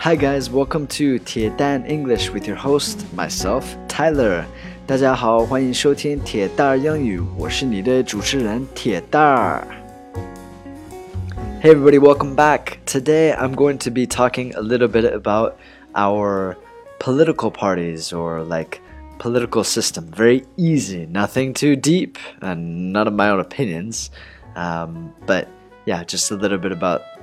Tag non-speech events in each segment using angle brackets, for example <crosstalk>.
Hi guys, welcome to 铁蛋 English with your host myself Tyler. 大家好，欢迎收听铁蛋儿英语，我是你的主持人铁蛋儿。Hey everybody, welcome back. Today I'm going to be talking a little bit about our political parties or like political system. Very easy, nothing too deep, and none of my own opinions. Um, but yeah, just a little bit about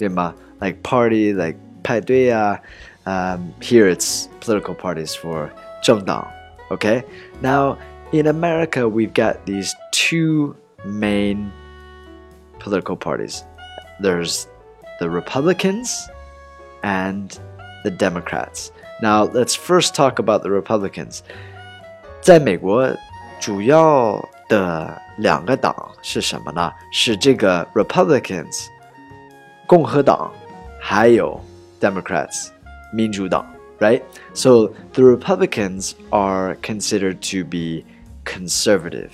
对吗？Like party, like 派对啊。Um, here it's political parties for 政党. Okay. Now in America, we've got these two main political parties. There's the Republicans and the Democrats. Now let's first talk about the Republicans. 在美国，主要的两个党是什么呢？是这个 Republicans 共和党，还有 Democrats 民主党，right? So the Republicans are considered to be conservative,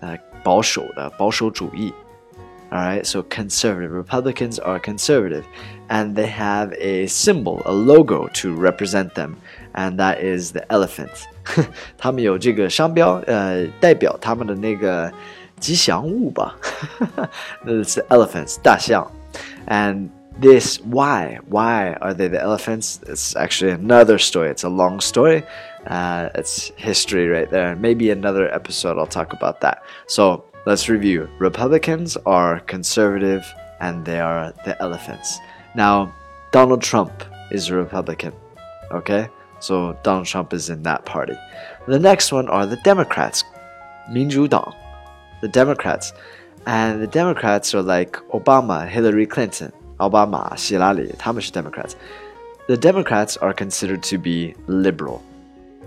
呃，保守的保守主义。All right, so conservative Republicans are conservative, and they have a symbol, a logo to represent them, and that is the elephant. <laughs> <laughs> 他们有这个商标，呃，代表他们的那个吉祥物吧。It's the elephants, 大象。 and this, why? Why are they the elephants? It's actually another story. It's a long story. Uh, it's history right there. Maybe another episode I'll talk about that. So let's review. Republicans are conservative and they are the elephants. Now, Donald Trump is a Republican. Okay? So Donald Trump is in that party. The next one are the Democrats. 民主党. The Democrats. And the Democrats are like Obama, Hillary Clinton, Obama, 希拉里，他们是 Democrats. The Democrats are considered to be liberal.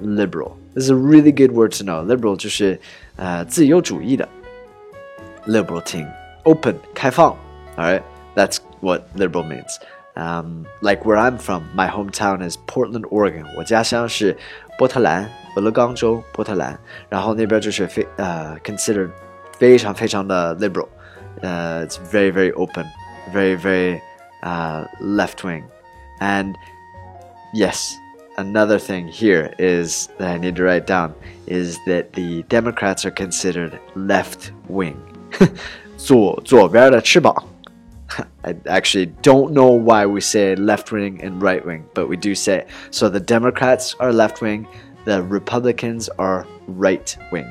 Liberal. This is a really good word to know. Liberal 就是呃自由主义的。Liberal 听 open 开放。Alright, that's what liberal means. Um, like where I'm from, my hometown is Portland, Oregon. 我家乡是波特兰，俄勒冈州波特兰。然后那边就是非呃 considered 非常非常的 liberal，呃、uh,，it's very very open, very very uh, left wing, and yes, another thing here is that I need to write down is that the Democrats are considered left wing，<laughs> 左左边的翅膀。I <laughs> actually don't know why we say left wing and right wing, but we do say it. So the Democrats are left wing, the Republicans are right wing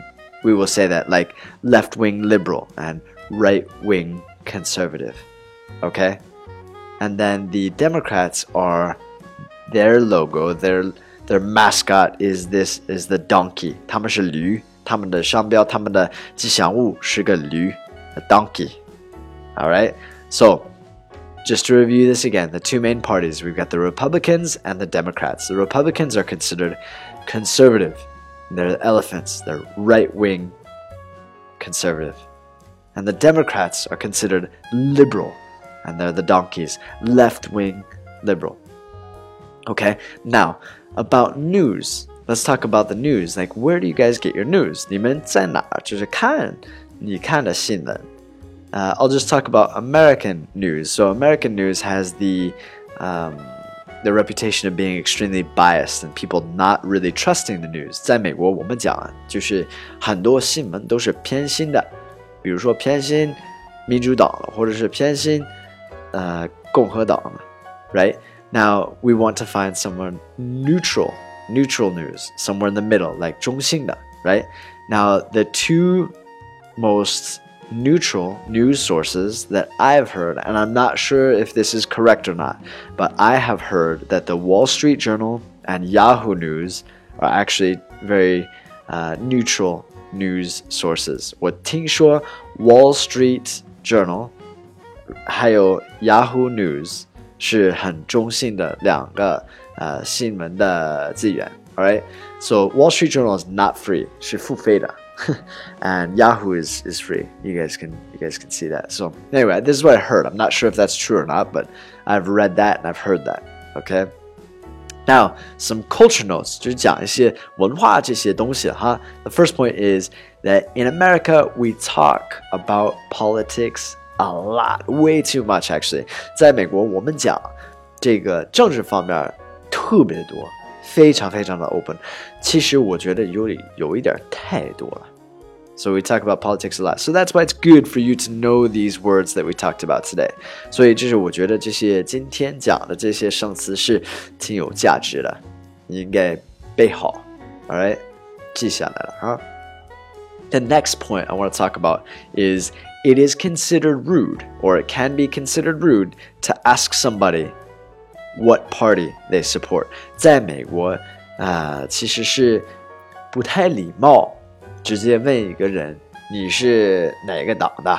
we will say that like left wing liberal and right wing conservative. Okay? And then the Democrats are their logo, their their mascot is this is the donkey. 他们是驴，他们的商标，他们的吉祥物是个驴，a donkey. All right? So, just to review this again, the two main parties, we've got the Republicans and the Democrats. The Republicans are considered conservative they're elephants, they're right wing conservative. And the Democrats are considered liberal, and they're the donkeys, left wing liberal. Okay, now about news. Let's talk about the news. Like, where do you guys get your news? 你们在哪就是看你看的新闻。Uh, I'll just talk about American news. So American news has the um, the reputation of being extremely biased and people not really trusting the news。在美国，我们讲就是很多新闻都是偏心的，比如说偏心民主党了，或者是偏心呃共和党了，right? Now we want to find someone neutral, neutral news, somewhere in the middle, like 中性的，right? Now the two most neutral news sources that I've heard, and I'm not sure if this is correct or not, but I have heard that the Wall Street Journal and Yahoo News are actually very uh, neutral news sources. 我听说 Wall Street Journal 还有 Yahoo News 是很中性的两个呃新闻的资源。Alright, so Wall Street Journal is not free，是付费的。 <laughs> and Yahoo is, is free. You guys can you guys can see that. So anyway, this is what I heard. I'm not sure if that's true or not, but I've read that and I've heard that. Okay. Now, some culture notes The first point is that in America we talk about politics a lot, way too much actually. 在美国，我们讲这个政治方面特别多。 非常非常的 open。其实我觉得有有一点太多了。So we talk about politics a lot. So that's why it's good for you to know these words that we talked about today. 所以这是我觉得这些今天讲的这些生词是挺有价值的，你应该背好，all right，记下来了啊。The next point I want to talk about is it is considered rude, or it can be considered rude, to ask somebody what party they support。在美国，啊、呃，其实是不太礼貌，直接问一个人你是哪个党的，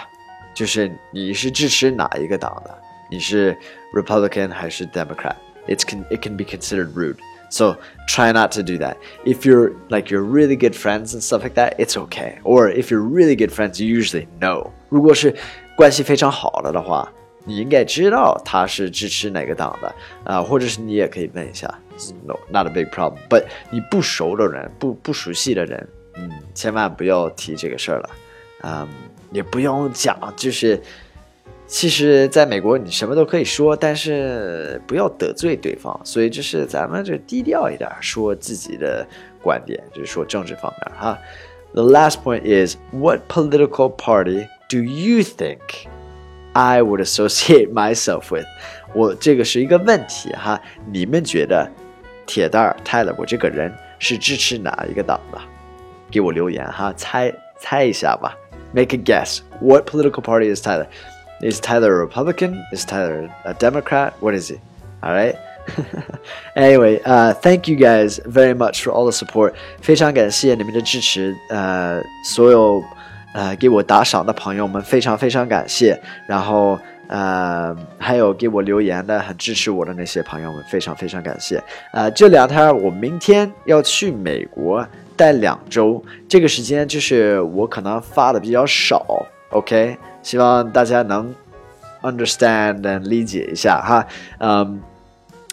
就是你是支持哪一个党的，你是 Republican 还是 Democrat。It's can it can be considered rude. So try not to do that. If you're like you're really good friends and stuff like that, it's okay. Or if you're really good friends, you usually know. 如果是关系非常好了的话， 你应该知道他是支持哪个党的啊，或者是你也可以问一下，no not a big problem。But 你不熟的人，不不熟悉的人，嗯，千万不要提这个事儿了，嗯，也不用讲，就是其实在美国你什么都可以说，但是不要得罪对方，所以就是咱们就低调一点，说自己的观点，就是说政治方面哈。The last point is what political party do you think? I would associate myself with，我这个是一个问题哈，你们觉得铁蛋儿 Tyler 我这个人是支持哪一个党的？给我留言哈，猜猜一下吧，make a guess. What political party is Tyler? Is Tyler a Republican? Is Tyler a Democrat? What is he? All right. <laughs> anyway, uh, thank you guys very much for all the support. 非常感谢你们的支持，呃，所有。 呃，给我打赏的朋友们非常非常感谢，然后呃，还有给我留言的很支持我的那些朋友们，非常非常感谢。呃，这两天我明天要去美国待两周，这个时间就是我可能发的比较少，OK？希望大家能 understand and 理解一下哈。嗯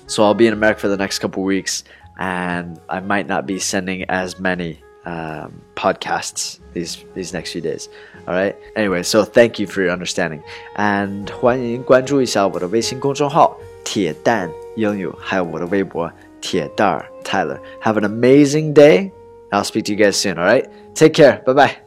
，So I'll be in America for the next couple weeks, and I might not be sending as many. um, podcasts these these next few days. All right. Anyway, so thank you for your understanding, and 欢迎关注一下我的微信公众号“铁蛋英语”，还有我的微博“铁蛋 Tyler”。Have an amazing day. I'll speak to you guys soon. All right. Take care. Bye bye.